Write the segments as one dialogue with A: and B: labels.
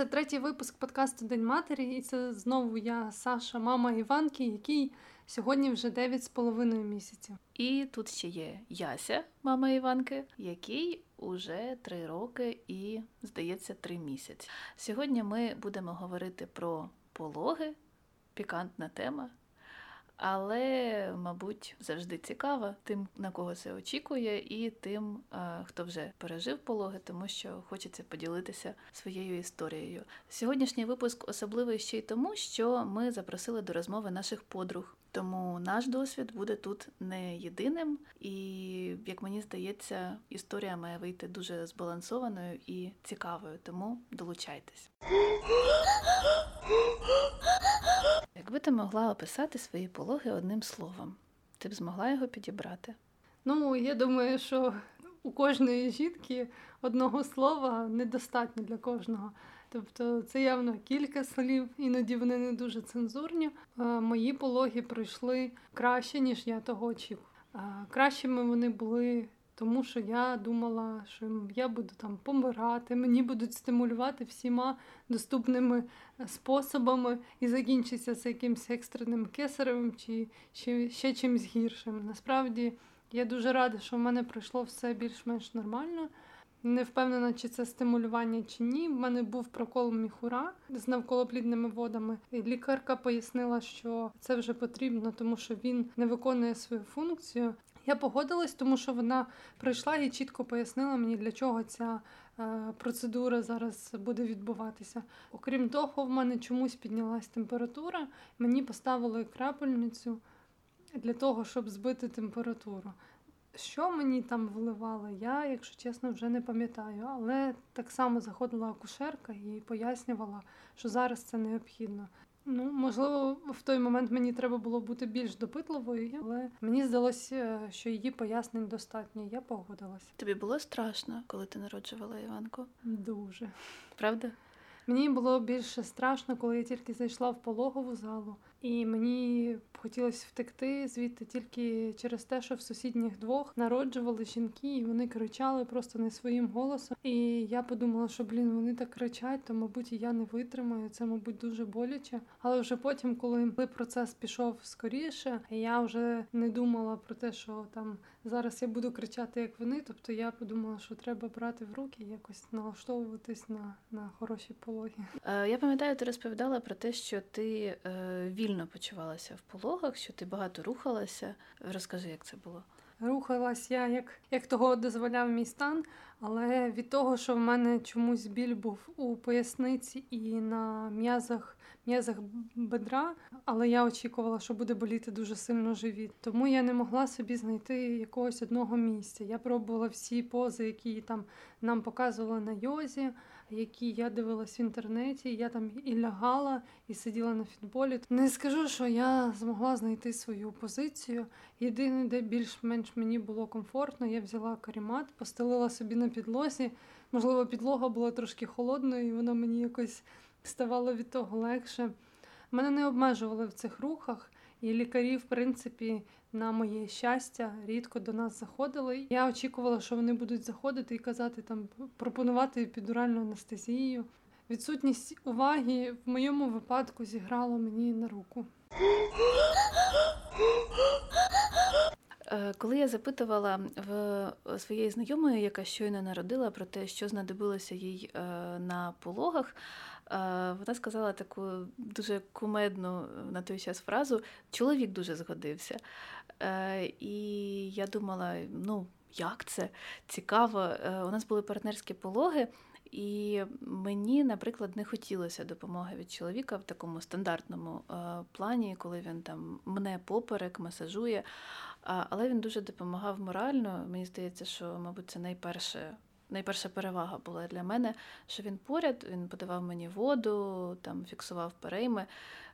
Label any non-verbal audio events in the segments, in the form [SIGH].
A: Це третій випуск подкасту День матері, і це знову я, Саша, мама Іванки, який сьогодні вже 9,5 місяців.
B: І тут ще є Яся, мама Іванки, який уже три роки і, здається, три місяці. Сьогодні ми будемо говорити про пологи, пікантна тема. Але, мабуть, завжди цікава тим, на кого це очікує, і тим, хто вже пережив пологи, тому що хочеться поділитися своєю історією. Сьогоднішній випуск особливий ще й тому, що ми запросили до розмови наших подруг. Тому наш досвід буде тут не єдиним, і як мені здається, історія має вийти дуже збалансованою і цікавою. Тому долучайтесь. Якби ти могла описати свої пологи одним словом, ти б змогла його підібрати?
A: Ну, я думаю, що у кожної жінки одного слова недостатньо для кожного. Тобто це явно кілька слів, іноді вони не дуже цензурні. Мої пологи пройшли краще, ніж я того очікувала. Кращими вони були тому що я думала, що я буду там помирати, мені будуть стимулювати всіма доступними е, способами і закінчиться це якимось екстреним кесаревим чи ще, ще чимось гіршим. Насправді я дуже рада, що в мене пройшло все більш-менш нормально. Не впевнена, чи це стимулювання чи ні. В мене був прокол міхура з навколоплідними водами. І Лікарка пояснила, що це вже потрібно, тому що він не виконує свою функцію. Я погодилась, тому що вона прийшла і чітко пояснила мені, для чого ця е, процедура зараз буде відбуватися. Окрім того, в мене чомусь піднялась температура. Мені поставили крапельницю для того, щоб збити температуру. Що мені там вливали, я, якщо чесно, вже не пам'ятаю. Але так само заходила акушерка і пояснювала, що зараз це необхідно. Ну, можливо, в той момент мені треба було бути більш допитливою, але мені здалося, що її пояснень достатньо. Я погодилася.
B: Тобі було страшно, коли ти народжувала Іванку?
A: Дуже.
B: Правда?
A: Мені було більше страшно, коли я тільки зайшла в пологову залу, і мені хотілося втекти звідти тільки через те, що в сусідніх двох народжували жінки, і вони кричали просто не своїм голосом. І я подумала, що блін, вони так кричать, то мабуть і я не витримаю. Це, мабуть, дуже боляче. Але вже потім, коли процес пішов скоріше, я вже не думала про те, що там зараз я буду кричати, як вони. Тобто я подумала, що треба брати в руки, якось налаштовуватись на, на хороші пологи.
B: Е, я пам'ятаю, ти розповідала про те, що ти е, вільно почувалася в пологах, що ти багато рухалася. Розкажи, як це було.
A: Рухалась я, як як того дозволяв мій стан, але від того, що в мене чомусь біль був у поясниці і на м'язах м'язах бедра, але я очікувала, що буде боліти дуже сильно живіт. Тому я не могла собі знайти якогось одного місця. Я пробувала всі пози, які там нам показували на йозі, які я дивилась в інтернеті. Я там і лягала, і сиділа на фітболі. Не скажу, що я змогла знайти свою позицію. Єдине, де більш-менш мені було комфортно, я взяла карімат, постелила собі на підлозі. Можливо, підлога була трошки холодною, і вона мені якось ставало від того легше. Мене не обмежували в цих рухах, і лікарі, в принципі, на моє щастя, рідко до нас заходили. Я очікувала, що вони будуть заходити і казати там, пропонувати епідуральну анестезію. Відсутність уваги в моєму випадку зіграла мені на руку.
B: Е, коли я запитувала в своєї знайомої, яка щойно народила, про те, що знадобилося їй е, на пологах, вона сказала таку дуже кумедну на той час фразу Чоловік дуже згодився. Е, і я думала, ну, як це цікаво. Е, у нас були партнерські пологи. І мені, наприклад, не хотілося допомоги від чоловіка в такому стандартному е, плані, коли він там мене поперек, масажує. Але він дуже допомагав морально. Мені здається, що, мабуть, це найперше найперша перевага була для мене, що він поряд, він подавав мені воду, там фіксував перейми,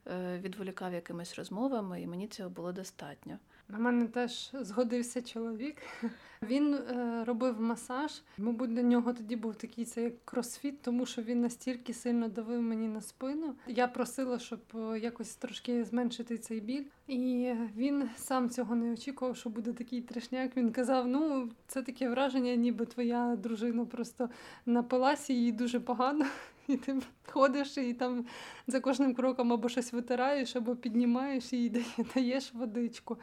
B: е, відволікав якимись розмовами, і мені цього було достатньо.
A: На мене теж згодився чоловік. [LAUGHS] Він е, робив масаж. Мабуть, для нього тоді був такий це як кросфіт, тому що він настільки сильно давив мені на спину. Я просила, щоб е, якось трошки зменшити цей біль. І він сам цього не очікував, що буде такий трешняк. Він казав: ну, це таке враження, ніби твоя дружина просто напилася їй дуже погано. [LAUGHS] І ти ходиш і там за кожним кроком або щось витираєш, або піднімаєш і [LAUGHS] даєш водичку.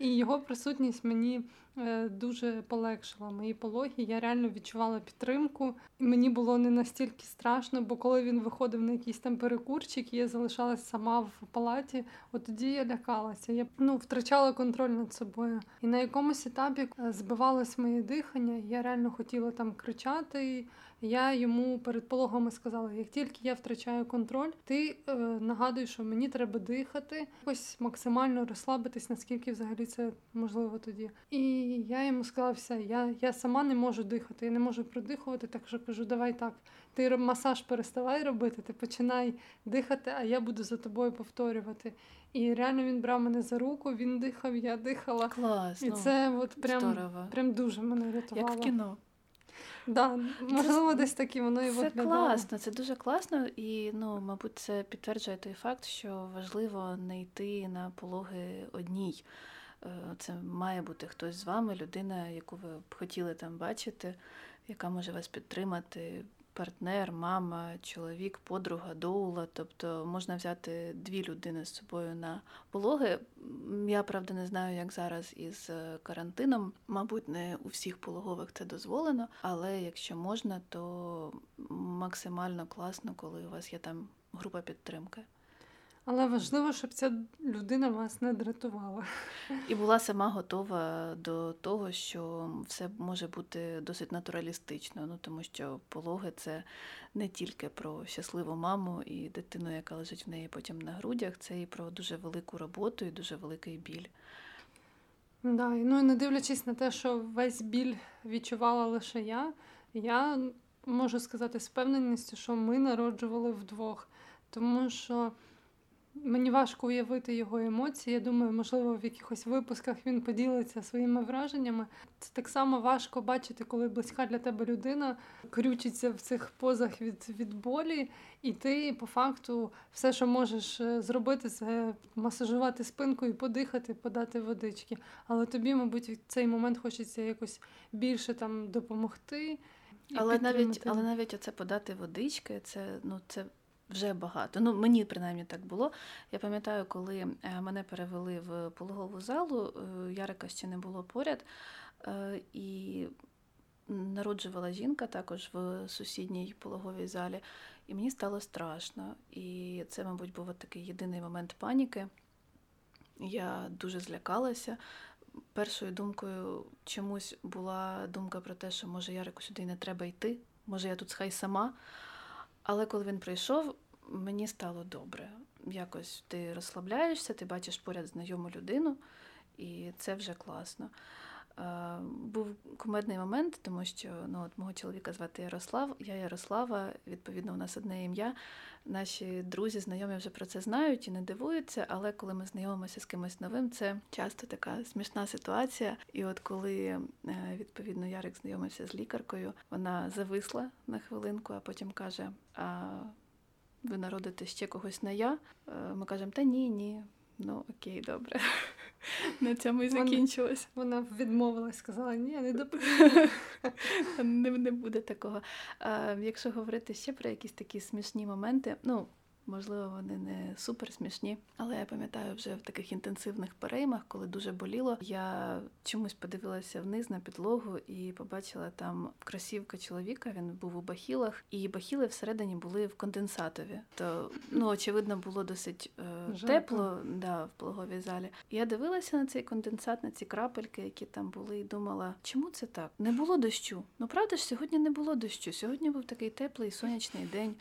A: І його присутність мені Е, дуже полегшила мої пологи. Я реально відчувала підтримку. Мені було не настільки страшно, бо коли він виходив на якийсь там перекурчик, я залишалась сама в палаті. От тоді я лякалася. Я ну втрачала контроль над собою. І на якомусь етапі е, збивалось моє дихання. Я реально хотіла там кричати. Я йому перед пологами сказала: як тільки я втрачаю контроль, ти е, нагадуй, що мені треба дихати, якось максимально розслабитись, наскільки взагалі це можливо тоді. І я йому сказала, все, я я сама не можу дихати, я не можу продихувати, так що кажу, давай так. Ти масаж переставай робити, ти починай дихати, а я буду за тобою повторювати. І реально він брав мене за руку, він дихав, я дихала.
B: Клас,
A: І
B: ну,
A: це от прям, прям дуже мене рятувало.
B: Як в кіно.
A: Да, можливо, десь такі воно і
B: Це класно, це дуже класно, і ну, мабуть, це підтверджує той факт, що важливо не йти на пологи одній. Е, це має бути хтось з вами, людина, яку ви б хотіли там бачити, яка може вас підтримати, партнер, мама, чоловік, подруга, доула. Тобто можна взяти дві людини з собою на пологи. Я правда не знаю, як зараз із е, карантином. Мабуть, не у всіх пологових це дозволено, але якщо можна, то максимально класно, коли у вас є там група підтримки.
A: Але важливо, щоб ця людина вас не дратувала.
B: І була сама готова до того, що все може бути досить натуралістично. Ну тому що пологи це не тільки про щасливу маму і дитину, яка лежить в неї потім на грудях, це і про дуже велику роботу і дуже великий біль.
A: Да, ну і не дивлячись на те, що весь біль відчувала лише я, я можу сказати з певненістю, що ми народжували вдвох, тому що. Мені важко уявити його емоції. Я думаю, можливо, в якихось випусках він поділиться своїми враженнями. Це так само важко бачити, коли близька для тебе людина крючиться в цих позах від від болі, і ти по факту все, що можеш е, зробити, це масажувати спинку і подихати, подати водички. Але тобі, мабуть, в цей момент хочеться якось більше там допомогти.
B: Але навіть але навіть оце подати водички, це ну це вже багато. Ну, мені принаймні так було. Я пам'ятаю, коли е, мене перевели в пологову залу, е, Ярика ще не було поряд, е, і народжувала жінка також в сусідній пологовій залі, і мені стало страшно. І це, мабуть, був такий єдиний момент паніки. Я дуже злякалася. Першою думкою чомусь була думка про те, що може Ярику сюди не треба йти, може я тут хай сама. Але коли він прийшов, мені стало добре. Якось ти розслабляєшся, ти бачиш поряд знайому людину, і це вже класно. Був кумедний момент, тому що ну, от мого чоловіка звати Ярослав, я Ярослава, відповідно, у нас одне ім'я. Наші друзі, знайомі вже про це знають і не дивуються, але коли ми знайомимося з кимось новим, це часто така смішна ситуація. І от коли е, відповідно Ярик знайомився з лікаркою, вона зависла на хвилинку, а потім каже: А ви народите ще когось на я? Е, ми кажемо, та ні, ні. Ну окей, добре. [LAUGHS] На цьому і закінчилось.
A: Вона, вона відмовилась, сказала, ні, не
B: допомогу. [LAUGHS] Не, не буде такого. А, Якщо говорити ще про якісь такі смішні моменти, ну Можливо, вони не супер смішні, але я пам'ятаю вже в таких інтенсивних переймах, коли дуже боліло. Я чомусь подивилася вниз на підлогу і побачила там кросівка чоловіка. Він був у бахілах, і бахіли всередині були в конденсатові. То ну очевидно було досить е, тепло да, в пологовій залі. Я дивилася на цей конденсат, на ці крапельки, які там були, і думала, чому це так? Не було дощу. Ну правда ж, сьогодні не було дощу. Сьогодні був такий теплий сонячний день.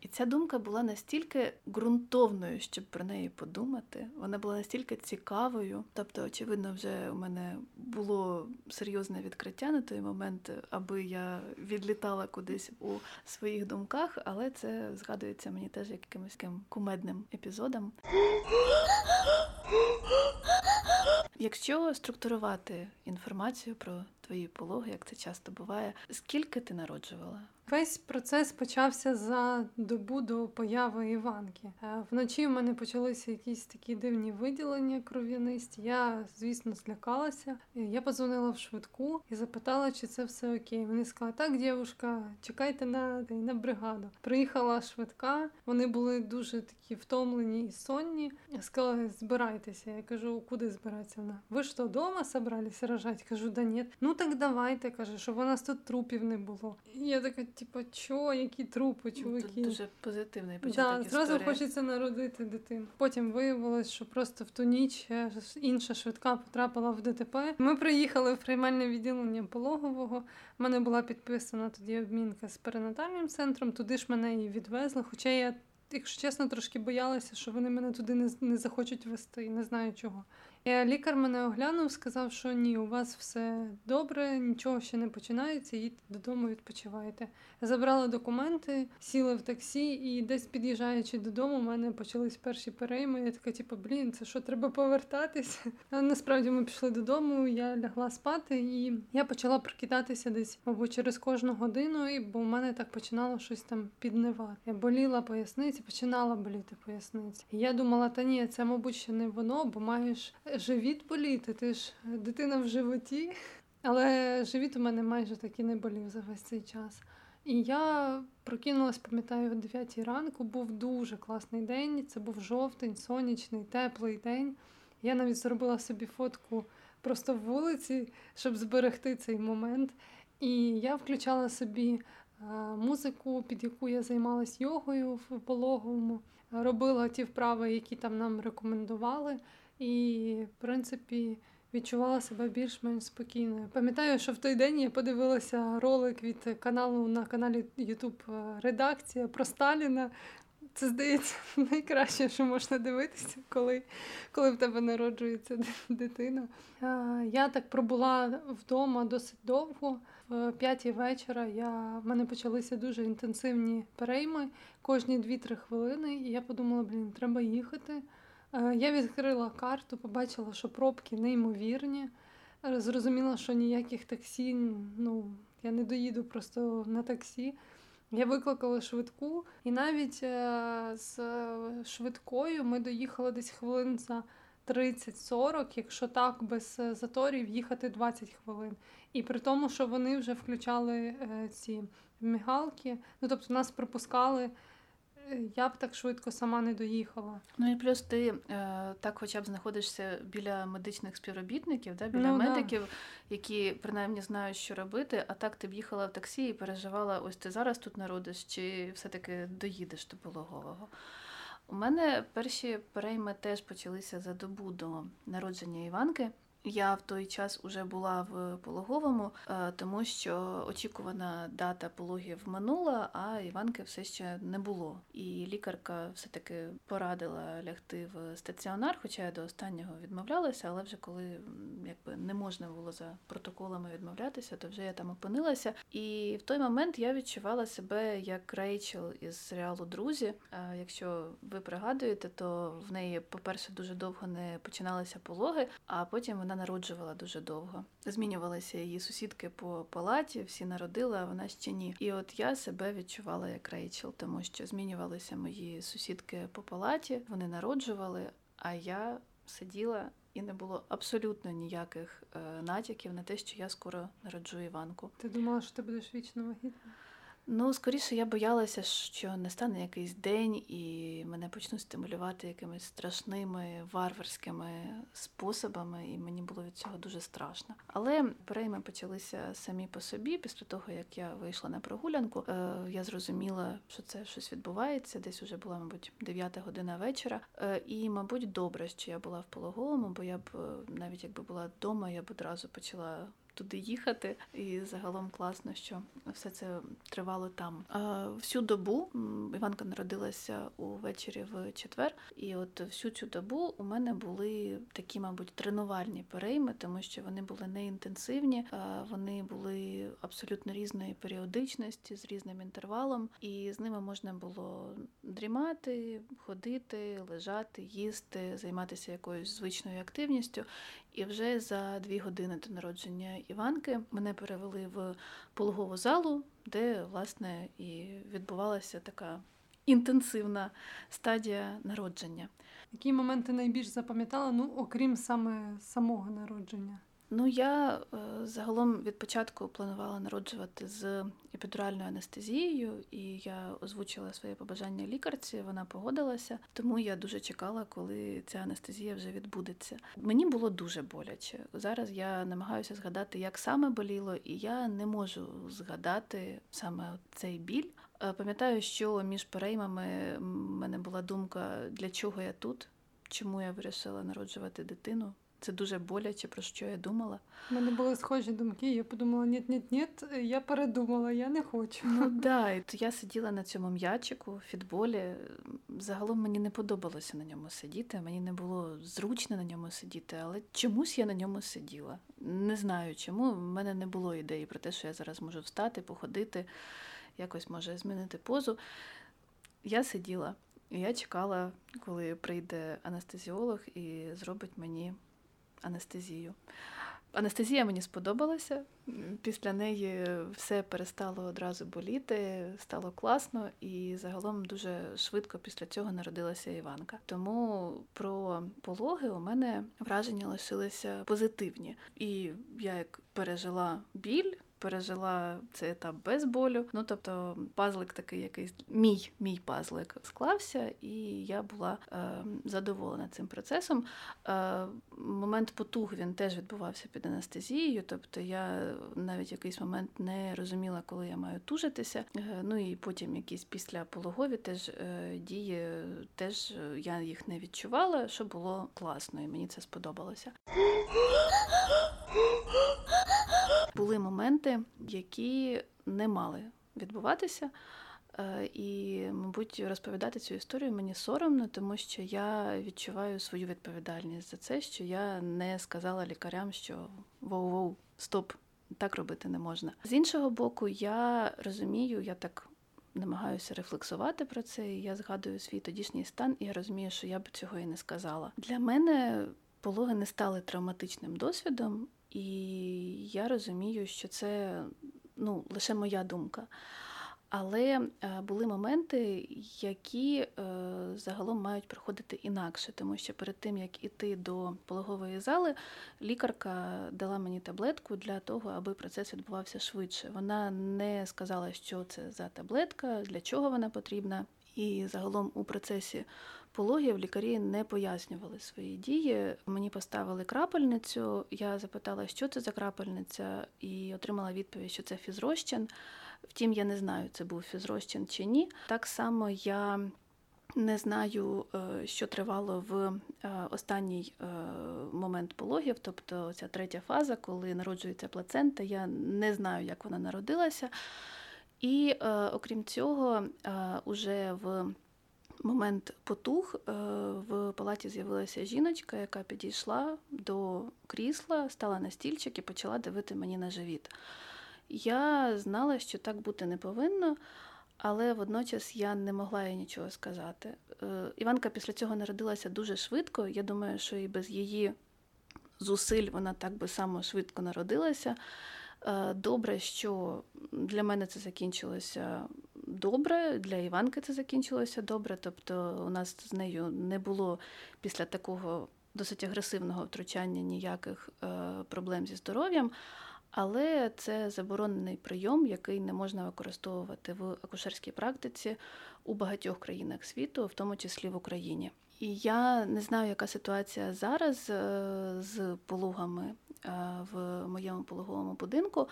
B: І ця думка була настільки ґрунтовною, щоб про неї подумати. Вона була настільки цікавою. Тобто, очевидно, вже у мене було серйозне відкриття на той момент, аби я відлітала кудись у своїх думках, але це згадується мені теж якимось таким кумедним епізодом. Якщо структурувати інформацію про твої пологи, як це часто буває. Скільки ти народжувала?
A: Весь процес почався за добу до появи Іванки. Е, вночі в мене почалися якісь такі дивні виділення кров'янисті. Я, звісно, злякалася. Е, я подзвонила в швидку і запитала, чи це все окей. Вони сказали, так, дівушка, чекайте на на бригаду. Приїхала швидка, вони були дуже такі втомлені і сонні. Я сказала, збирайтеся. Я кажу, куди збиратися? Вона ви то вдома собралися рожати? Кажу, да ні. Ну так давайте, каже, щоб у нас тут трупів не було. І я така типу, чо, які трупи, ну, чуваки. Тут
B: дуже позитивний початок
A: да, Зразу хочеться народити дитину. Потім виявилось, що просто в ту ніч інша швидка потрапила в ДТП. Ми приїхали в приймальне відділення пологового. У мене була підписана тоді обмінка з перинатальним центром. Туди ж мене і відвезли. Хоча я, якщо чесно, трошки боялася, що вони мене туди не не захочуть вести, не знаю чого. Лікар мене оглянув, сказав, що ні, у вас все добре, нічого ще не починається, їдьте додому, відпочивайте. Забрала документи, сіла в таксі, і десь під'їжджаючи додому, у мене почались перші перейми. Я така, типу, блін, це що, треба повертатись? [LAUGHS] А насправді ми пішли додому, я лягла спати, і я почала прокидатися десь, мабуть, через кожну годину, і бо в мене так починало щось там піднивати. Я боліла поясниці, починала боліти поясниці. І я думала, та ні, це, мабуть, ще не воно, бо маєш живіт боліти. Ти ж дитина в животі, але живіт у мене майже так і не болів за весь цей час. І я прокинулась, пам'ятаю, о 9 ранку. Був дуже класний день. Це був жовтень, сонячний, теплий день. Я навіть зробила собі фотку просто в вулиці, щоб зберегти цей момент. І я включала собі музику, під яку я займалась йогою в пологовому, робила ті вправи, які там нам рекомендували. І, в принципі, відчувала себе більш-менш спокійною. Пам'ятаю, що в той день я подивилася ролик від каналу на каналі YouTube е, Редакція про Сталіна. Це здається [LAUGHS] найкраще, що можна дивитися, коли коли в тебе народжується дитина. Я так пробула вдома досить довго. В п'ятій вечора я, в мене почалися дуже інтенсивні перейми кожні 2-3 хвилини, і я подумала, блін, треба їхати. Е, я відкрила карту, побачила, що пробки неймовірні. Е, зрозуміла, що ніяких таксі, ну, я не доїду просто на таксі. Я викликала швидку, і навіть е, з швидкою ми доїхали десь хвилин за 30-40, якщо так, без заторів їхати 20 хвилин. І при тому, що вони вже включали ці мігалки, ну тобто нас пропускали я б так швидко сама не доїхала.
B: Ну і плюс ти е, так, хоча б знаходишся біля медичних співробітників, да, біля ну, медиків, да. які принаймні знають, що робити. А так ти б їхала в таксі і переживала, ось ти зараз тут народиш, чи все-таки доїдеш до пологового. У мене перші перейми теж почалися за добу до народження Іванки. Я в той час уже була в пологовому, е, тому що очікувана дата пологів минула, а Іванки все ще не було. І лікарка все-таки порадила лягти в стаціонар, хоча я до останнього відмовлялася, але вже коли якби не можна було за протоколами відмовлятися, то вже я там опинилася. І в той момент я відчувала себе як Рейчел із серіалу Друзі. Якщо ви пригадуєте, то в неї, по-перше, дуже довго не починалися пологи, а потім вона народжувала дуже довго. Змінювалися її сусідки по палаті, всі народили, а вона ще ні. І от я себе відчувала як Рейчел, тому що змінювалися мої сусідки по палаті, вони народжували, а я сиділа. І не було абсолютно ніяких е, натяків на те, що я скоро народжу Іванку.
A: Ти думала, що ти будеш вічно вагітна?
B: Ну, скоріше, я боялася, що не стане якийсь день, і мене почнуть стимулювати якимись страшними варварськими способами, і мені було від цього дуже страшно. Але перейми почалися самі по собі. Після того, як я вийшла на прогулянку, е, я зрозуміла, що це щось відбувається. Десь вже була, мабуть, 9 година вечора. Е, і, мабуть, добре, що я була в пологовому, бо я б е, навіть якби була вдома, я б одразу почала туди їхати. І загалом класно, що все це тривало там. Всю добу Іванка народилася увечері в четвер, і от всю цю добу у мене були такі, мабуть, тренувальні перейми, тому що вони були не інтенсивні, вони були абсолютно різної періодичності з різним інтервалом, і з ними можна було дрімати, ходити, лежати, їсти, займатися якоюсь звичною активністю. І вже за дві години до народження Іванки мене перевели в пологову залу, де власне і відбувалася така інтенсивна стадія народження.
A: Які моменти найбільш запам'ятала, ну окрім саме самого народження?
B: Ну, я е, загалом від початку планувала народжувати з епідуральною анестезією, і я озвучила своє побажання лікарці. Вона погодилася, тому я дуже чекала, коли ця анестезія вже відбудеться. Мені було дуже боляче. Зараз я намагаюся згадати, як саме боліло, і я не можу згадати саме цей біль. Е, пам'ятаю, що між переймами в мене була думка, для чого я тут, чому я вирішила народжувати дитину. Це дуже боляче, про що я думала.
A: У мене були схожі думки. Я подумала, ні ні ні я передумала, я не хочу.
B: Ну да, і то я сиділа на цьому м'ячику в фітболі. Загалом мені не подобалося на ньому сидіти. Мені не було зручно на ньому сидіти, але чомусь я на ньому сиділа. Не знаю чому. В мене не було ідеї про те, що я зараз можу встати, походити, якось може змінити позу. Я сиділа. І я чекала, коли прийде анестезіолог і зробить мені анестезію. Анестезія мені сподобалася. Після неї все перестало одразу боліти, стало класно, і загалом дуже швидко після цього народилася Іванка. Тому про пологи у мене враження лишилися позитивні. І я як пережила біль пережила цей етап без болю. Ну тобто, пазлик такий якийсь мій мій пазлик склався, і я була е, задоволена цим процесом. Е, Момент потуг він теж відбувався під анестезією, тобто я навіть якийсь момент не розуміла, коли я маю тужитися. Е, ну і потім якісь після пологові теж е, дії, теж я їх не відчувала, що було класно, і мені це сподобалося. Були моменти, які не мали відбуватися. Е, і, мабуть, розповідати цю історію мені соромно, тому що я відчуваю свою відповідальність за це, що я не сказала лікарям, що воу-воу, стоп, так робити не можна. З іншого боку, я розумію, я так намагаюся рефлексувати про це. і Я згадую свій тодішній стан, і я розумію, що я б цього і не сказала. Для мене пологи не стали травматичним досвідом, і я розумію, що це ну, лише моя думка. Але е, були моменти, які е, загалом мають проходити інакше, тому що перед тим як іти до пологової зали, лікарка дала мені таблетку для того, аби процес відбувався швидше. Вона не сказала, що це за таблетка, для чого вона потрібна. І загалом у процесі пологів лікарі не пояснювали свої дії. Мені поставили крапельницю. Я запитала, що це за крапельниця, і отримала відповідь, що це фізрозчин. Втім, я не знаю, це був фізрозчин чи ні. Так само я. Не знаю, е, що тривало в е, останній е, момент пологів, тобто ця третя фаза, коли народжується плацента. Я не знаю, як вона народилася. І окрім цього, уже в момент потух е, в палаті з'явилася жіночка, яка підійшла до крісла, стала на стільчик і почала дивити мені на живіт. Я знала, що так бути не повинно, але водночас я не могла їй нічого сказати. Е, Іванка після цього народилася дуже швидко. Я думаю, що і без її зусиль вона так би само швидко народилася. Е, добре, що для мене це закінчилося добре, для Іванки це закінчилося добре. Тобто, у нас з нею не було після такого досить агресивного втручання ніяких е, проблем зі здоров'ям. Але це заборонений прийом, який не можна використовувати в акушерській практиці у багатьох країнах світу, в тому числі в Україні. І я не знаю, яка ситуація зараз е, з пологами е, в моєму пологовому будинку,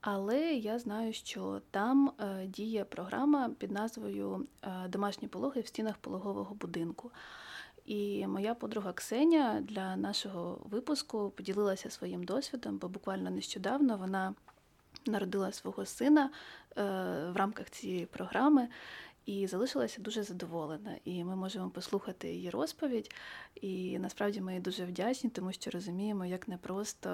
B: але я знаю, що там е, діє програма під назвою Домашні пологи в стінах пологового будинку. І моя подруга Ксеня для нашого випуску поділилася своїм досвідом, бо буквально нещодавно вона народила свого сина в рамках цієї програми. І залишилася дуже задоволена. І ми можемо послухати її розповідь. І насправді ми їй дуже вдячні, тому що розуміємо, як непросто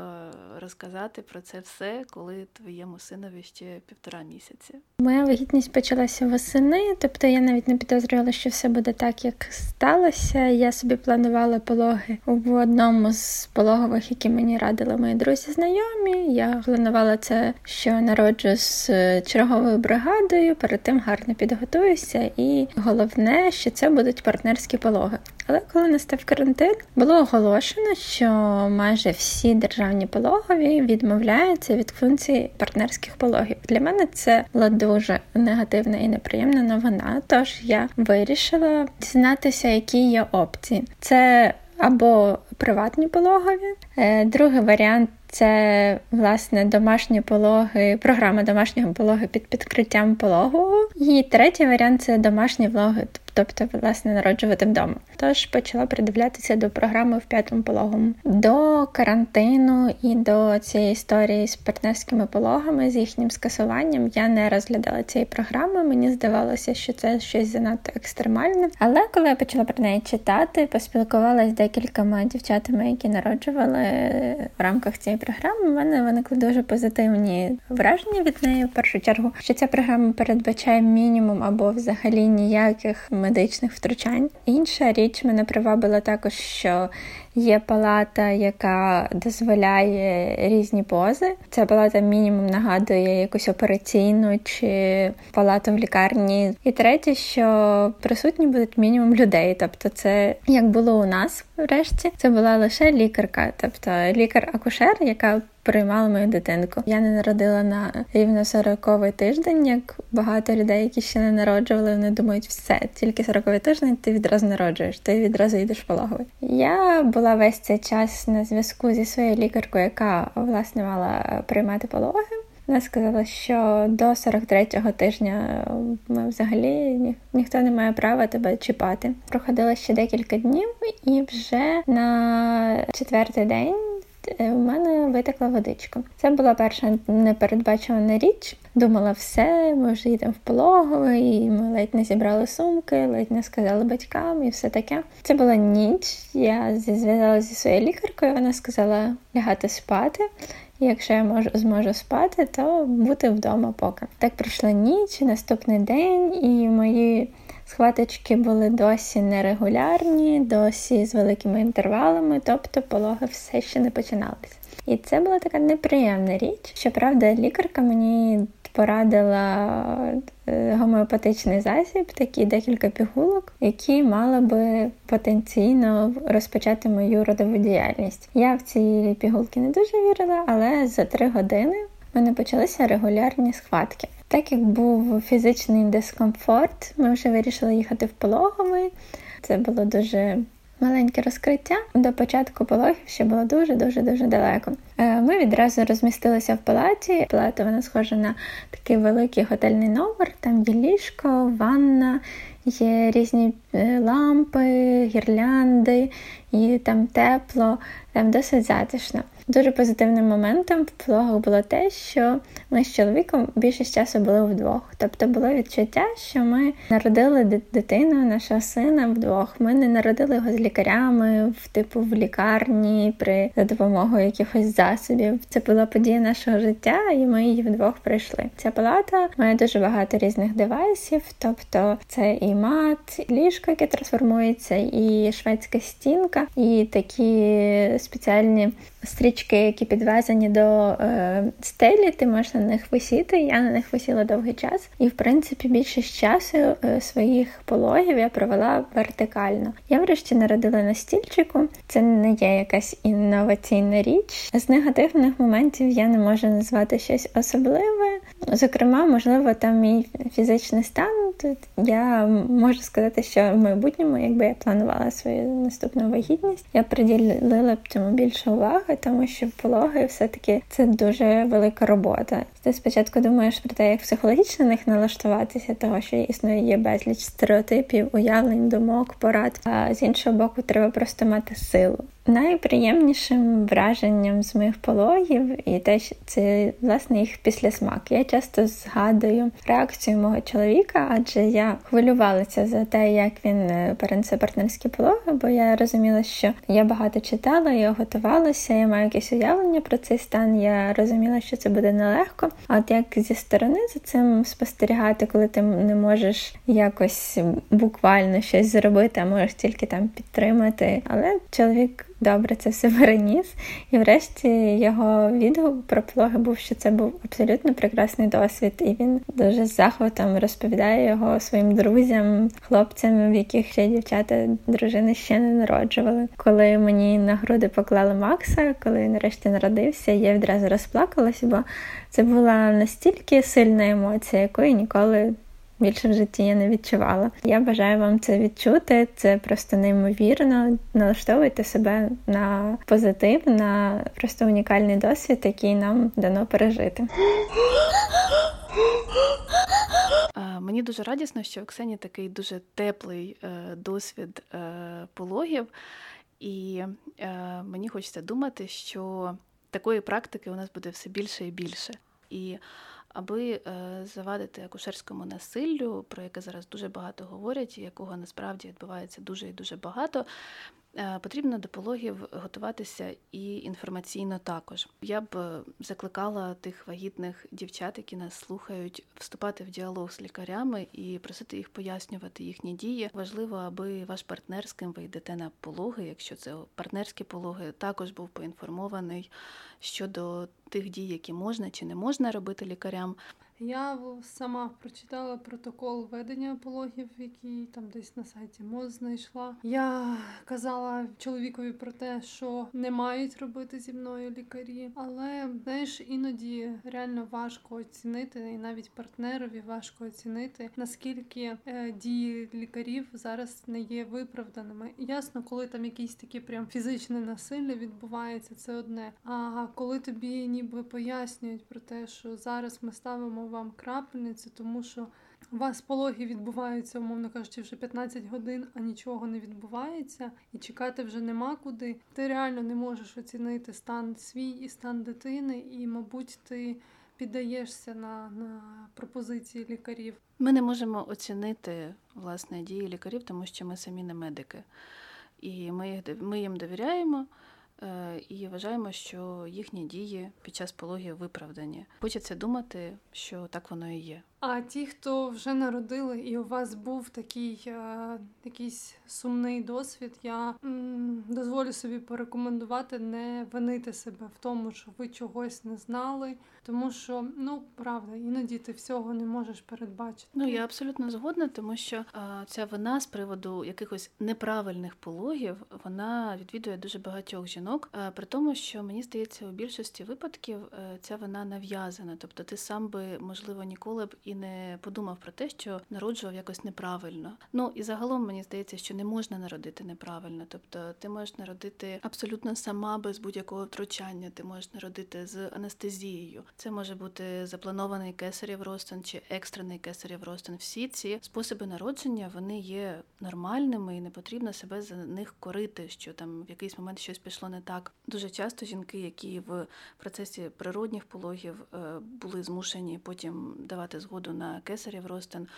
B: розказати про це все, коли твоєму синові ще півтора місяці.
C: Моя вагітність почалася восени, тобто я навіть не підозрювала, що все буде так, як сталося. Я собі планувала пологи в одному з пологових, які мені радили мої друзі знайомі. Я планувала це, що народжу з черговою бригадою, перед тим гарно підготуюся, і головне, що це будуть партнерські пологи. Але коли настав карантин, було оголошено, що майже всі державні пологові відмовляються від функції партнерських пологів. Для мене це була дуже негативна і неприємна новина. Тож я вирішила дізнатися, які є опції. Це або приватні пологові, е, другий варіант. Це власне домашні пологи, програма домашнього пологи під підкриттям пологового. І третій варіант це домашні влоги, тобто, власне, народжувати вдома. Тож почала придивлятися до програми в п'ятому пологому. До карантину і до цієї історії з партнерськими пологами, з їхнім скасуванням, я не розглядала цієї програми. Мені здавалося, що це щось занадто екстремальне. Але коли я почала про неї читати, поспілкувалася з декількома дівчатами, які народжували в рамках цієї програми, в мене виникли дуже позитивні враження від неї. В першу чергу, що ця програма передбачає мінімум або взагалі ніяких медичних втручань. Інша річ мене привабила також, що є палата, яка дозволяє різні пози. Ця палата мінімум нагадує якусь операційну чи палату в лікарні. І третє, що присутні будуть мінімум людей. Тобто, це як було у нас врешті, це була лише лікарка, тобто лікар-акушер, яка приймала мою дитинку. Я не народила на рівно 40-й тиждень, як багато людей, які ще не народжували, вони думають, все, тільки 40-й тиждень ти відразу народжуєш, ти відразу йдеш пологовий. Я була весь цей час на зв'язку зі своєю лікаркою, яка власне мала приймати пологи. Вона сказала, що до 43-го тижня ми взагалі ні, ніхто не має права тебе чіпати. Проходило ще декілька днів, і вже на четвертий день у мене витекла водичка. Це була перша непередбачувана річ. Думала, все, ми вже йдемо в пологовий, і ми ледь не зібрали сумки, ледь не сказали батькам і все таке. Це була ніч. Я зв'язалася зі своєю лікаркою. Вона сказала лягати спати. Якщо я можу зможу спати, то бути вдома поки. Так пройшла ніч, наступний день, і мої схваточки були досі нерегулярні, досі з великими інтервалами, тобто пологи все ще не починалися. І це була така неприємна річ. Щоправда, лікарка мені порадила е, гомеопатичний засіб, такі декілька пігулок, які мали би потенційно розпочати мою родову діяльність. Я в ці пігулки не дуже вірила, але за три години в мене почалися регулярні схватки. Так як був фізичний дискомфорт, ми вже вирішили їхати в пологовий. Це було дуже маленьке розкриття. До початку пологів ще було дуже-дуже дуже далеко. Е, ми відразу розмістилися в палаті. Палата вона схожа на такий великий готельний номер. Там є ліжко, ванна, є різні е, лампи, гірлянди, і там тепло, там досить затишно. Дуже позитивним моментом в пологах було те, що ми з чоловіком більшість часу були вдвох. Тобто було відчуття, що ми народили дитину, нашого сина вдвох. Ми не народили його з лікарями, в типу в лікарні, при за допомогою якихось засобів. Це була подія нашого життя, і ми її вдвох пройшли. Ця палата має дуже багато різних девайсів, тобто це і мат, і ліжко, яке трансформується, і шведська стінка, і такі спеціальні стрічки, які підвезені до е, стелі, ти можеш на них висіти. Я на них висіла довгий час, і в принципі більшість часу е, своїх пологів я провела вертикально. Я врешті народила на стільчику. Це не є якась інноваційна річ. З негативних моментів я не можу назвати щось особливе. Зокрема, можливо, там мій фізичний стан. Тут я можу сказати, що в майбутньому, якби я планувала свою наступну вагітність, я приділила б цьому більше уваги, тому що пологи все-таки це дуже велика робота. Ти спочатку думаєш про те, як психологічно них налаштуватися, того що існує є безліч стереотипів, уявлень, думок, порад. А з іншого боку, треба просто мати силу. Найприємнішим враженням з моїх пологів і те, це власне їх післясмак. Я часто згадую реакцію мого чоловіка, адже я хвилювалася за те, як він е, перенесе партнерські пологи, бо я розуміла, що я багато читала, я готувалася, я маю якесь уявлення про цей стан. Я розуміла, що це буде нелегко. А от як зі сторони за цим спостерігати, коли ти не можеш якось буквально щось зробити, а можеш тільки там підтримати. Але чоловік добре це все [LAUGHS] переніс. І врешті його відгук про пологи був, що це був абсолютно прекрасний досвід, і він дуже з захватом розповідає його своїм друзям, хлопцям, в яких ще дівчата дружини ще не народжували. Коли мені на груди поклали Макса, коли він нарешті народився, я відразу розплакалася, бо це була настільки сильна емоція, якої ніколи більше в житті я не відчувала. Я бажаю вам це відчути. Це просто неймовірно. Налаштовуйте себе на позитив, на просто унікальний досвід, який нам дано пережити.
B: Мені дуже радісно, що в Ксені такий дуже теплий е, досвід е, пологів, і е, мені хочеться думати, що такої практики у нас буде все більше і більше. І аби е, завадити акушерському насиллю, про яке зараз дуже багато говорять, і якого насправді відбувається дуже і дуже багато. Е, потрібно до пологів готуватися і інформаційно також. Я б е, закликала тих вагітних дівчат, які нас слухають, вступати в діалог з лікарями і просити їх пояснювати їхні дії. Важливо, аби ваш партнер, з ким ви йдете на пологи, якщо це партнерські пологи, також був поінформований щодо тих дій, які можна чи не можна робити лікарям.
A: Я сама прочитала протокол ведення пологів, який там десь на сайті МОЗ знайшла. Я казала чоловікові про те, що не мають робити зі мною лікарі, але знаєш, іноді реально важко оцінити, і навіть партнерові важко оцінити, наскільки е, дії лікарів зараз не є виправданими. Ясно, коли там якісь такі прям фізичне насилля відбувається, це одне. А коли тобі ніби пояснюють про те, що зараз ми ставимо вам крапельницю, тому що у вас пологи відбуваються, умовно кажучи, вже 15 годин, а нічого не відбувається, і чекати вже нема куди. Ти реально не можеш оцінити стан свій і стан дитини, і, мабуть, ти піддаєшся на, на пропозиції лікарів.
B: Ми не можемо оцінити власне дії лікарів, тому що ми самі не медики. І ми, ми їм довіряємо. Е, і вважаємо, що їхні дії під час пологів виправдані. Хочеться думати, що так воно і є.
A: А ті, хто вже народили, і у вас був такий е, якийсь сумний досвід, я м, дозволю собі порекомендувати не винити себе в тому, що ви чогось не знали, тому що ну правда, іноді ти всього не можеш передбачити.
B: Ну я абсолютно згодна, тому що е, ця вина з приводу якихось неправильних пологів вона відвідує дуже багатьох жінок. Е, при тому, що мені здається, у більшості випадків е, ця вина нав'язана, тобто ти сам би можливо ніколи б і не подумав про те, що народжував якось неправильно. Ну і загалом мені здається, що не можна народити неправильно. Тобто ти можеш народити абсолютно сама без будь-якого втручання. Ти можеш народити з анестезією. Це може бути запланований кесарів розтин чи екстрений кесарів розтин. Всі ці способи народження вони є нормальними і не потрібно себе за них корити, що там в якийсь момент щось пішло не так. Дуже часто жінки, які в процесі природних пологів е, були змушені потім давати згоду переходу на кесарів розтин,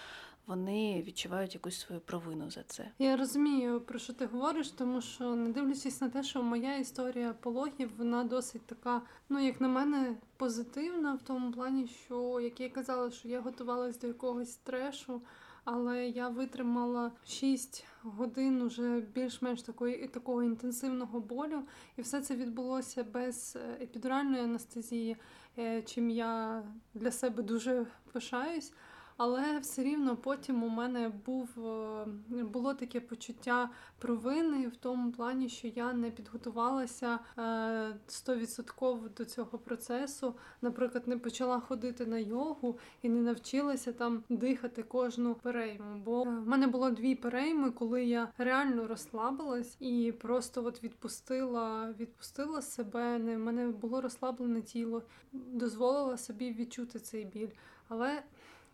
B: вони відчувають якусь свою провину за це.
A: Я розумію, про що ти говориш, тому що не дивлячись на те, що моя історія пологів, вона досить така, ну як на мене, позитивна в тому плані, що як я казала, що я готувалась до якогось трешу. Але я витримала 6 годин уже більш-менш такої такого інтенсивного болю, і все це відбулося без е, епідуральної анестезії, е, чим я для себе дуже пишаюсь. Але все рівно потім у мене був е, було таке почуття провини в тому плані, що я не підготувалася е, стовідсотково до цього процесу. Наприклад, не почала ходити на йогу і не навчилася там дихати кожну перейму. Бо в мене було дві перейми, коли я реально розслабилась і просто от відпустила, відпустила себе. Не в мене було розслаблене тіло, дозволила собі відчути цей біль. Але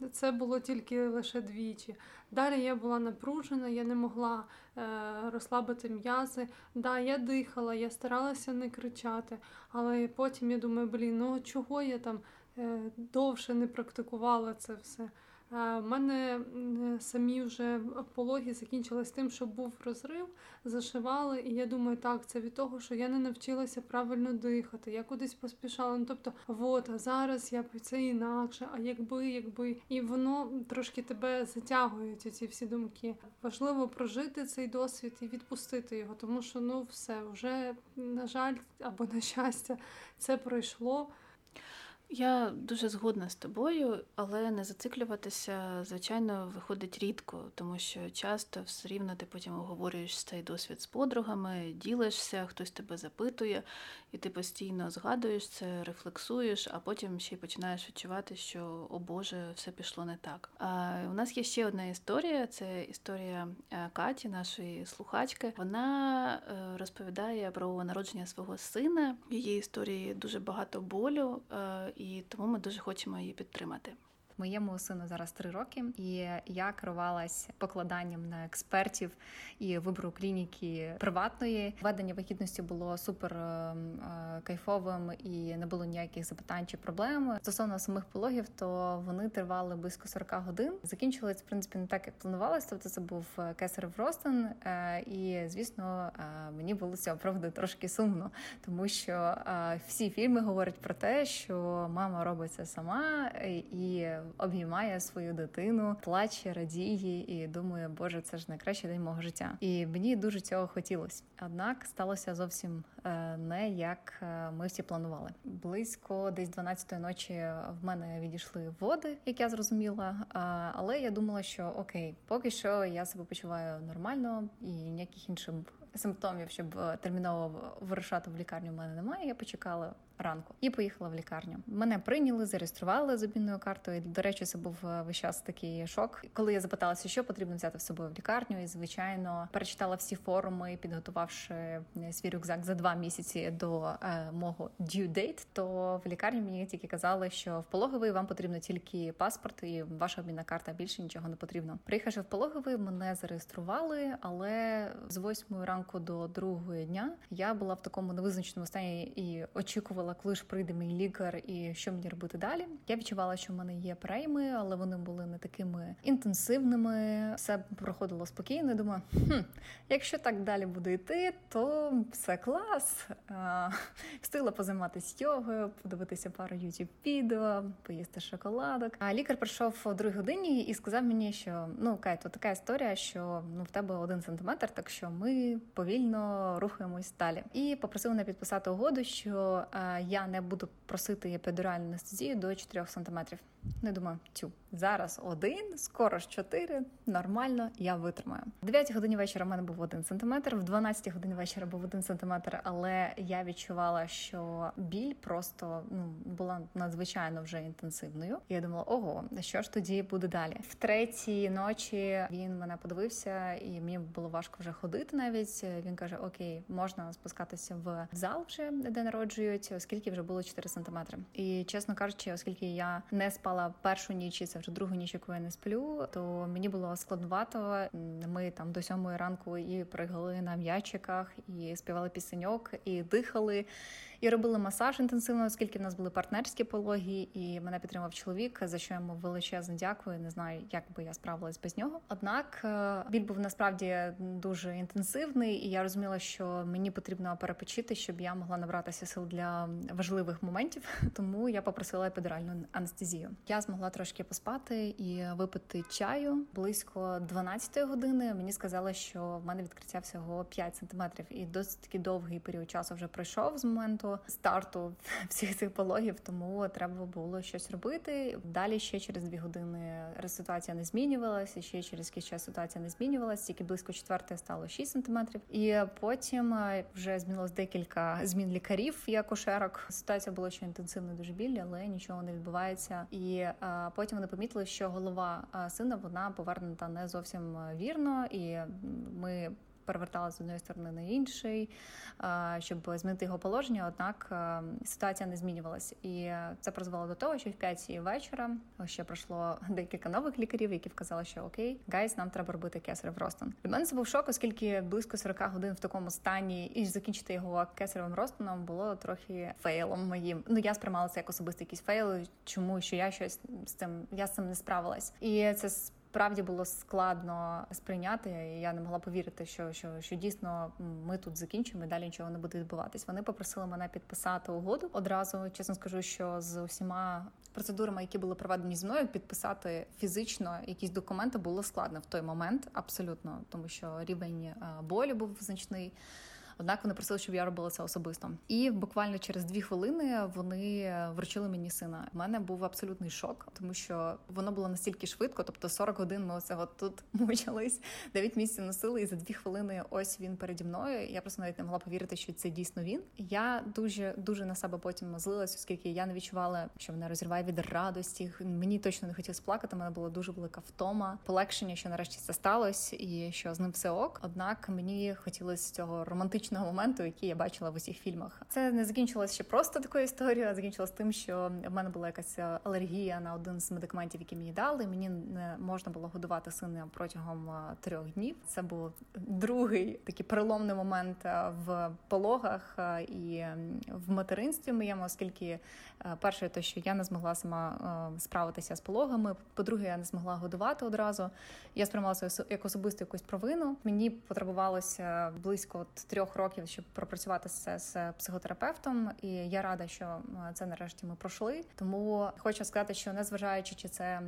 A: це було тільки лише двічі. Далі я була напружена, я не могла е, розслабити м'язи. Да, я дихала, я старалася не кричати, але потім я думаю, блін, ну чого я там е, довше не практикувала це все. Е, мене самі вже пологи закінчились тим, що був розрив, зашивали, і я думаю, так, це від того, що я не навчилася правильно дихати, я кудись поспішала. Ну, Тобто, от, а зараз я це інакше, а якби, якби. І воно трошки тебе затягує, ці всі думки. Важливо прожити цей досвід і відпустити його, тому що ну все, вже, на жаль, або на щастя, це пройшло.
B: Я дуже згодна з тобою, але не зациклюватися, звичайно, виходить рідко, тому що часто все рівно ти потім обговорюєш цей досвід з подругами, ділишся, хтось тебе запитує, і ти постійно згадуєш це, рефлексуєш, а потім ще й починаєш відчувати, що о Боже, все пішло не так. А у нас є ще одна історія: це історія е, Каті, нашої слухачки. Вона е, розповідає про народження свого сина. В її історії дуже багато болю. Е, і тому ми дуже хочемо її підтримати.
D: Моєму сину зараз три роки, і я керувалась покладанням на експертів і вибору клініки приватної. Ведення вагітності було супер е, е, кайфовим і не було ніяких запитань чи проблем. Стосовно самих пологів, то вони тривали близько 40 годин. Закінчились в принципі не так, як планувалось. Тобто це був е, кесарев ростин, і звісно, мені було цього правда трошки сумно, тому що всі фільми говорять про те, що мама робить це сама і обіймає свою дитину, плаче, радіє і думає, боже, це ж найкращий день мого життя. І мені дуже цього хотілося. Однак сталося зовсім е, не як е, ми всі планували. Близько десь 12-ї ночі в мене відійшли води, як я зрозуміла. Але я думала, що окей, поки що я себе почуваю нормально і ніяких інших симптомів, щоб е, терміново вирушати в лікарню, в мене немає. Я почекала ранку і поїхала в лікарню. Мене прийняли, зареєстрували з обмінною картою. До речі, це був е, весь час такий шок. Коли я запиталася, що потрібно взяти з собою в лікарню, і звичайно перечитала всі форуми, підготувавши е, свій рюкзак за два місяці до е, мого due date, то в лікарні мені тільки казали, що в пологовий вам потрібно тільки паспорт і ваша обмінна карта більше нічого не потрібно. Приїхавши в пологовий, мене зареєстрували, але з восьмої ранку до другої дня я була в такому невизначеному стані і очікувала думала, коли ж прийде мій лікар і що мені робити далі. Я відчувала, що в мене є прейми, але вони були не такими інтенсивними. Все проходило спокійно. Думаю, хм, якщо так далі буде йти, то все клас. Встигла позайматися йогою, подивитися пару youtube відео, поїсти шоколадок. А лікар прийшов о другій годині і сказав мені, що ну Кай, то така історія, що ну в тебе один сантиметр, так що ми повільно рухаємось далі. І попросив мене підписати угоду, що я не буду просити епідуральну анестезію до 4 см. Не думаю, тю, зараз один, скоро ж 4, нормально, я витримаю. В 9 годині вечора в мене був 1 см, в 12 годині вечора був 1 см, але я відчувала, що біль просто ну, була надзвичайно вже інтенсивною. Я думала, ого, що ж тоді буде далі? В третій ночі він мене подивився, і мені було важко вже ходити навіть. Він каже: Окей, можна спускатися в зал вже де народжують, оскільки вже було 4 см. І чесно кажучи, оскільки я не спала першу ніч, і це вже другу ніч, яку я не сплю, то мені було складновато. Ми там до сьомої ранку і пригали на м'ячиках, і співали пісеньок, і дихали, і робили масаж інтенсивно, оскільки в нас були партнерські пологи, і мене підтримав чоловік, за що йому величезно дякую. Не знаю, як би я справилась без нього. Однак е, біль був насправді дуже інтенсивний, і я розуміла, що мені потрібно перепочити, щоб я могла набратися сил для важливих моментів. [LAUGHS] Тому я попросила епідуральну анестезію. Я змогла трошки поспати і випити чаю близько 12 години. Мені сказали, що в мене відкриття всього 5 сантиметрів, і досить таки довгий період часу вже пройшов з моменту старту [LAUGHS] всіх цих пологів. Тому треба було щось робити. Далі ще через дві години ситуація не змінювалася. Ще через якийсь час ситуація не змінювалася. Тільки близько четвертої стало 6 сантиметрів. І потім е, вже змінилось декілька змін лікарів. Я акушерок. Ситуація була ще інтенсивно дуже біль, але нічого не відбувається. І е, потім вони помітили, що голова е, сина вона повернута не зовсім вірно, і ми перевертала з одної сторони на інший, щоб змінити його положення. Однак ситуація не змінювалася, і це призвело до того, що в п'ятій вечора ще пройшло декілька нових лікарів, які вказали, що okay, guys, нам треба робити кесарев розтин. Для мене це був шок, оскільки близько 40 годин в такому стані, і закінчити його кесаревим розтином було трохи фейлом моїм. Ну я сприймала це як особистий якийсь фейл. Чому що я щось з цим я з цим не справилась, і це справді було складно сприйняти. і Я не могла повірити, що що, що дійсно ми тут закінчимо і далі нічого не буде відбуватись. Вони попросили мене підписати угоду одразу. Чесно скажу, що з усіма процедурами, які були проведені зі мною, підписати фізично якісь документи було складно в той момент, абсолютно, тому що рівень е, болю був значний. Однак вони просили, щоб я робила це особисто. І буквально через дві хвилини вони вручили мені сина. У мене був абсолютний шок, тому що воно було настільки швидко, тобто 40 годин ми оце от тут [LAUGHS] мучились, 9 місяців носили, і за дві хвилини ось він переді мною. Я просто навіть не могла повірити, що це дійсно він. Я дуже дуже на себе потім злилась, оскільки я не відчувала, що мене розриває від радості. Мені точно не хотілося плакати. У мене була дуже велика втома, полегшення, що нарешті це сталося, і що з ним все ок. Однак мені хотілося цього романтичного романтичного моменту, який я бачила в усіх фільмах. Це не закінчилося ще просто такою історією, а закінчилось тим, що в мене була якась е, алергія на один з медикаментів, які мені дали. Мені не можна було годувати сина протягом е, трьох днів. Це був другий такий переломний момент е, в пологах і в материнстві моєму, оскільки перше, те, що я не змогла сама справитися з пологами. По-друге, я не змогла годувати одразу. Я сприймала сприймалася як особисту якусь провину. Мені потребувалося близько трьох років років, щоб пропрацювати це з психотерапевтом, і я рада, що це нарешті ми пройшли. Тому хочу сказати, що незважаючи, чи це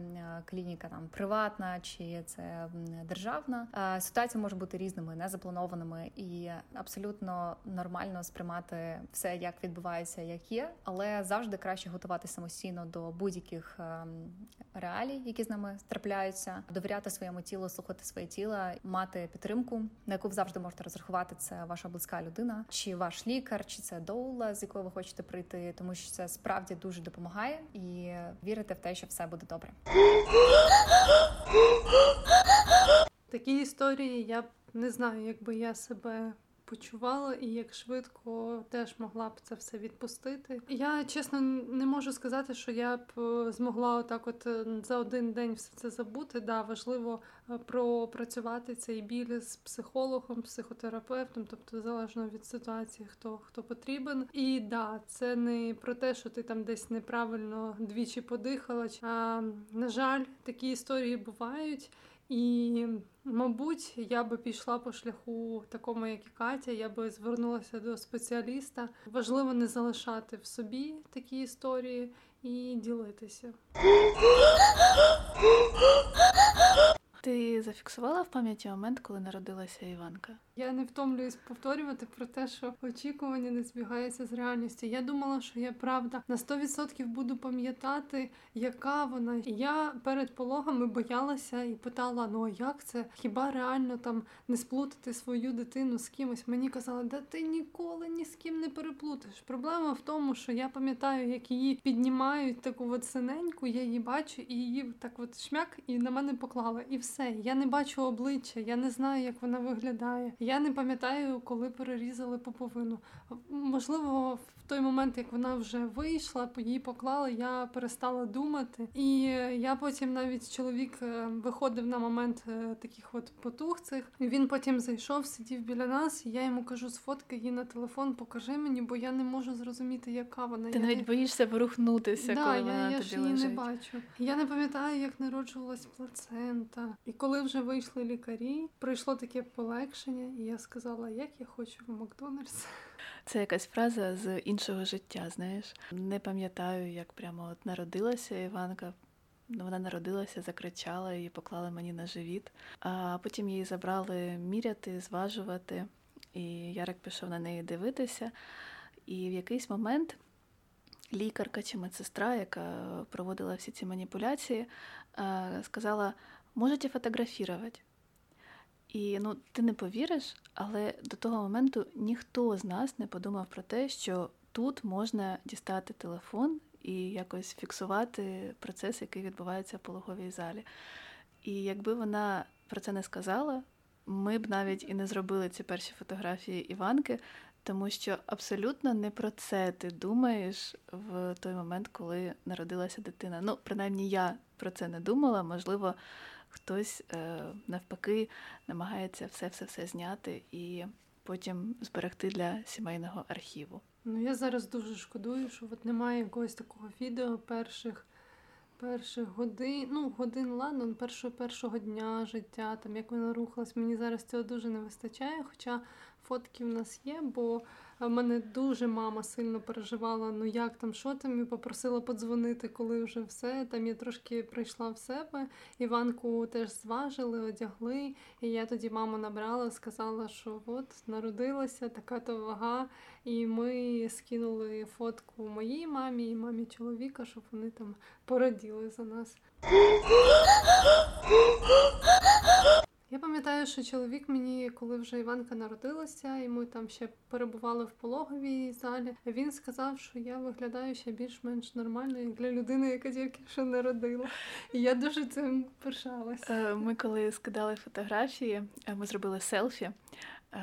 D: клініка там приватна, чи це державна, ситуація може бути різними, незапланованими і абсолютно нормально сприймати все, як відбувається, як є, але завжди краще готувати самостійно до будь-яких реалій, які з нами трапляються, довіряти своєму тілу, слухати своє тіло, мати підтримку, на яку завжди можете розрахувати. Це ваша близька людина, чи ваш лікар, чи це доула, з якою ви хочете прийти, тому що це справді дуже допомагає і вірите в те, що все буде добре.
A: Такі історії я не знаю, якби я себе почувала і як швидко теж могла б це все відпустити. Я чесно не можу сказати, що я б е, змогла отак, от е, за один день все це забути. Да, важливо е, пропрацювати цей біль з психологом, психотерапевтом, тобто залежно від ситуації, хто хто потрібен. І да, це не про те, що ти там десь неправильно двічі подихала. А на жаль, такі історії бувають. І, мабуть, я би пішла по шляху такому, як і Катя. Я би звернулася до спеціаліста. Важливо не залишати в собі такі історії і ділитися.
B: Ти зафіксувала в пам'яті момент, коли народилася Іванка?
A: Я не втомлююсь повторювати про те, що очікування не збігаються з реальністю. Я думала, що я правда на 100% буду пам'ятати, яка вона. Я перед пологами боялася і питала: ну а як це? Хіба реально там не сплутати свою дитину з кимось? Мені казали, да ти ніколи ні з ким не переплутаєш. Проблема в тому, що я пам'ятаю, як її піднімають таку от синеньку, я її бачу, і її так от шмяк і на мене поклала. І все. Я не бачу обличчя, я не знаю, як вона виглядає. Я не пам'ятаю, коли перерізали поповину. Можливо, в той момент, як вона вже вийшла, її поклали, я перестала думати. І я потім навіть чоловік е, виходив на момент е, таких от потух цих. Він потім зайшов, сидів біля нас. і Я йому кажу: сфоткай її на телефон, покажи мені, бо я не можу зрозуміти, яка вона.
B: Ти
A: я
B: навіть боїшся ворухнутися,
A: да,
B: коли
A: я,
B: вона
A: я
B: тобі
A: ж її
B: лежить.
A: не бачу. Я не пам'ятаю, як народжувалась плацента. І коли вже вийшли лікарі, прийшло таке полегшення, і я сказала, як я хочу в Макдональдс.
B: Це якась фраза з іншого життя, знаєш. Не пам'ятаю, як прямо от народилася Іванка. Вона народилася, закричала і поклала мені на живіт. А потім її забрали міряти, зважувати. І Ярик пішов на неї дивитися. І в якийсь момент лікарка чи медсестра, яка проводила всі ці маніпуляції, сказала: можете фотографувати. І ну, ти не повіриш, але до того моменту ніхто з нас не подумав про те, що тут можна дістати телефон і якось фіксувати процес, який відбувається в пологовій залі. І якби вона про це не сказала, ми б навіть і не зробили ці перші фотографії Іванки, тому що абсолютно не про це ти думаєш в той момент, коли народилася дитина. Ну, принаймні, я про це не думала. Можливо, хтось е, навпаки намагається все-все-все зняти і потім зберегти для сімейного архіву.
A: Ну я зараз дуже шкодую, що от немає якогось такого відео перших перших годин, ну годин ладно, першого першого дня життя, там як вона рухалась. Мені зараз цього дуже не вистачає. Хоча фотки в нас є, бо в мене дуже мама сильно переживала, ну як там, що там, і попросила подзвонити, коли вже все. Там я трошки прийшла в себе. Іванку теж зважили, одягли. І я тоді маму набрала, сказала, що от народилася така то вага. І ми скинули фотку моїй мамі і мамі чоловіка, щоб вони там пораділи за нас. Я пам'ятаю, що чоловік мені, коли вже Іванка народилася, і ми там ще перебували в пологовій залі. Він сказав, що я виглядаю ще більш-менш нормально, як для людини, яка тільки що народила. І я дуже цим пишалася.
B: Е, ми коли скидали фотографії, е, ми зробили селфі. Е,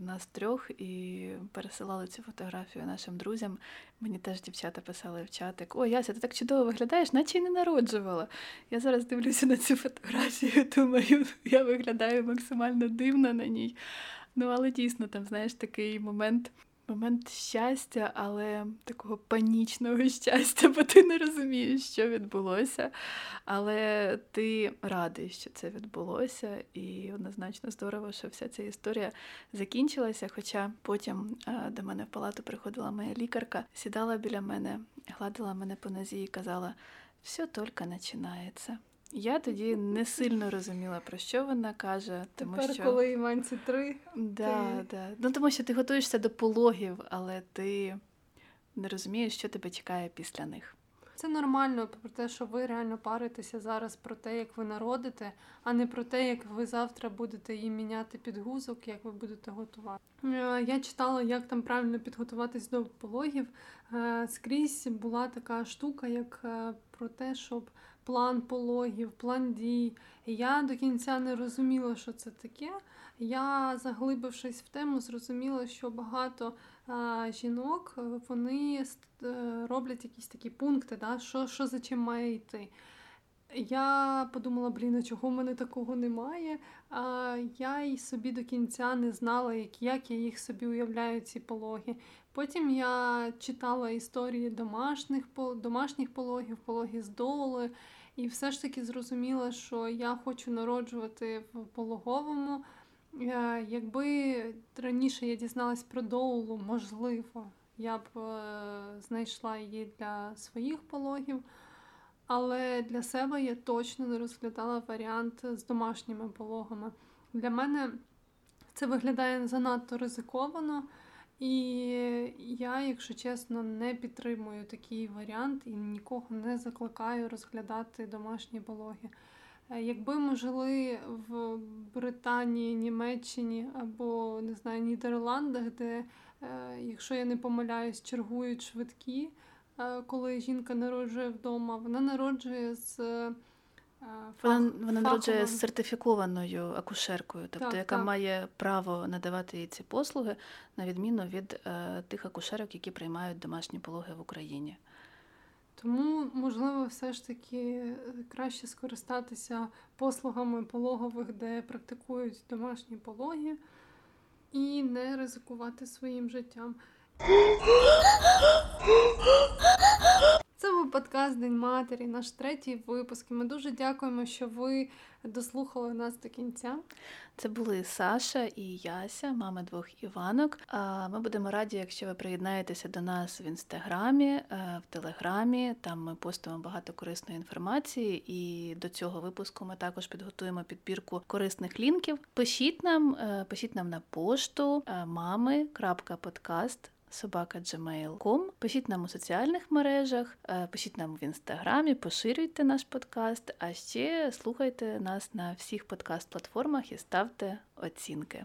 B: нас трьох і пересилали цю фотографію нашим друзям. Мені теж дівчата писали в чатик: О, Яся, ти так чудово виглядаєш, наче й не народжувала. Я зараз дивлюся на цю фотографію, [LAUGHS] думаю, я виглядаю максимально дивно на ній. Ну, але дійсно, там, знаєш, такий момент момент щастя, але такого панічного [LAUGHS] щастя, бо ти не розумієш, що відбулося. Але ти радий, що це відбулося, і однозначно здорово, що вся ця історія закінчилася. Хоча потім до мене в палату приходила моя лікарка, сідала біля мене, гладила мене по нозі і казала: все тільки починається. Я тоді не сильно розуміла, про що вона каже. Тому
A: Тепер,
B: що...
A: коли Іванці три.
B: Да, ти... да. Ну, Тому що ти готуєшся до пологів, але ти не розумієш, що тебе чекає після них.
A: Це нормально про те, що ви реально паритеся зараз про те, як ви народите, а не про те, як ви завтра будете їй міняти підгузок, як ви будете готувати. Е, я читала, як там правильно підготуватись до пологів. Е, скрізь була така штука, як е, про те, щоб план пологів, план дій. Я до кінця не розуміла, що це таке. Я, заглибившись в тему, зрозуміла, що багато а, жінок вони е, роблять якісь такі пункти, да, що що за чим має йти. Я подумала, блін, а чого в мене такого немає. А Я й собі до кінця не знала, як як я їх собі уявляю, ці пологи. Потім я читала історії домашніх домашніх пологів, пологи з доли, і все ж таки зрозуміла, що я хочу народжувати в пологовому. Е, якби раніше я дізналась про доулу, можливо, я б е, знайшла її для своїх пологів. Але для себе я точно не розглядала варіант з домашніми пологами. Для мене це виглядає занадто ризиковано, і я, якщо чесно, не підтримую такий варіант і нікого не закликаю розглядати домашні пологи. Е, якби ми жили в Британії, Німеччині або не знаю, Нідерландах, де, е, якщо я не помиляюсь, чергують швидкі. Е, коли жінка народжує вдома, вона народжує з.
B: Вона вона народжує з сертифікованою акушеркою, тобто так, яка так. має право надавати їй ці послуги, на відміну від е, тих акушерок, які приймають домашні пологи в Україні.
A: Тому, можливо, все ж таки е, краще скористатися послугами пологових, де практикують домашні пологи, і не ризикувати своїм життям. Був подкаст День Матері, наш третій випуск. Ми дуже дякуємо, що ви дослухали нас до кінця.
B: Це були Саша і Яся, мами двох Іванок. Ми будемо раді, якщо ви приєднаєтеся до нас в інстаграмі, е, в телеграмі. Там ми постимо багато корисної інформації, і до цього випуску ми також підготуємо підбірку корисних лінків. Пишіть нам, е, пишіть нам на пошту е, мами.подкаст собака.gmail.com. Пишіть нам у соціальних мережах, е, пишіть нам в інстаграмі, поширюйте наш подкаст, а ще слухайте нас на всіх подкаст-платформах і ставте оцінки.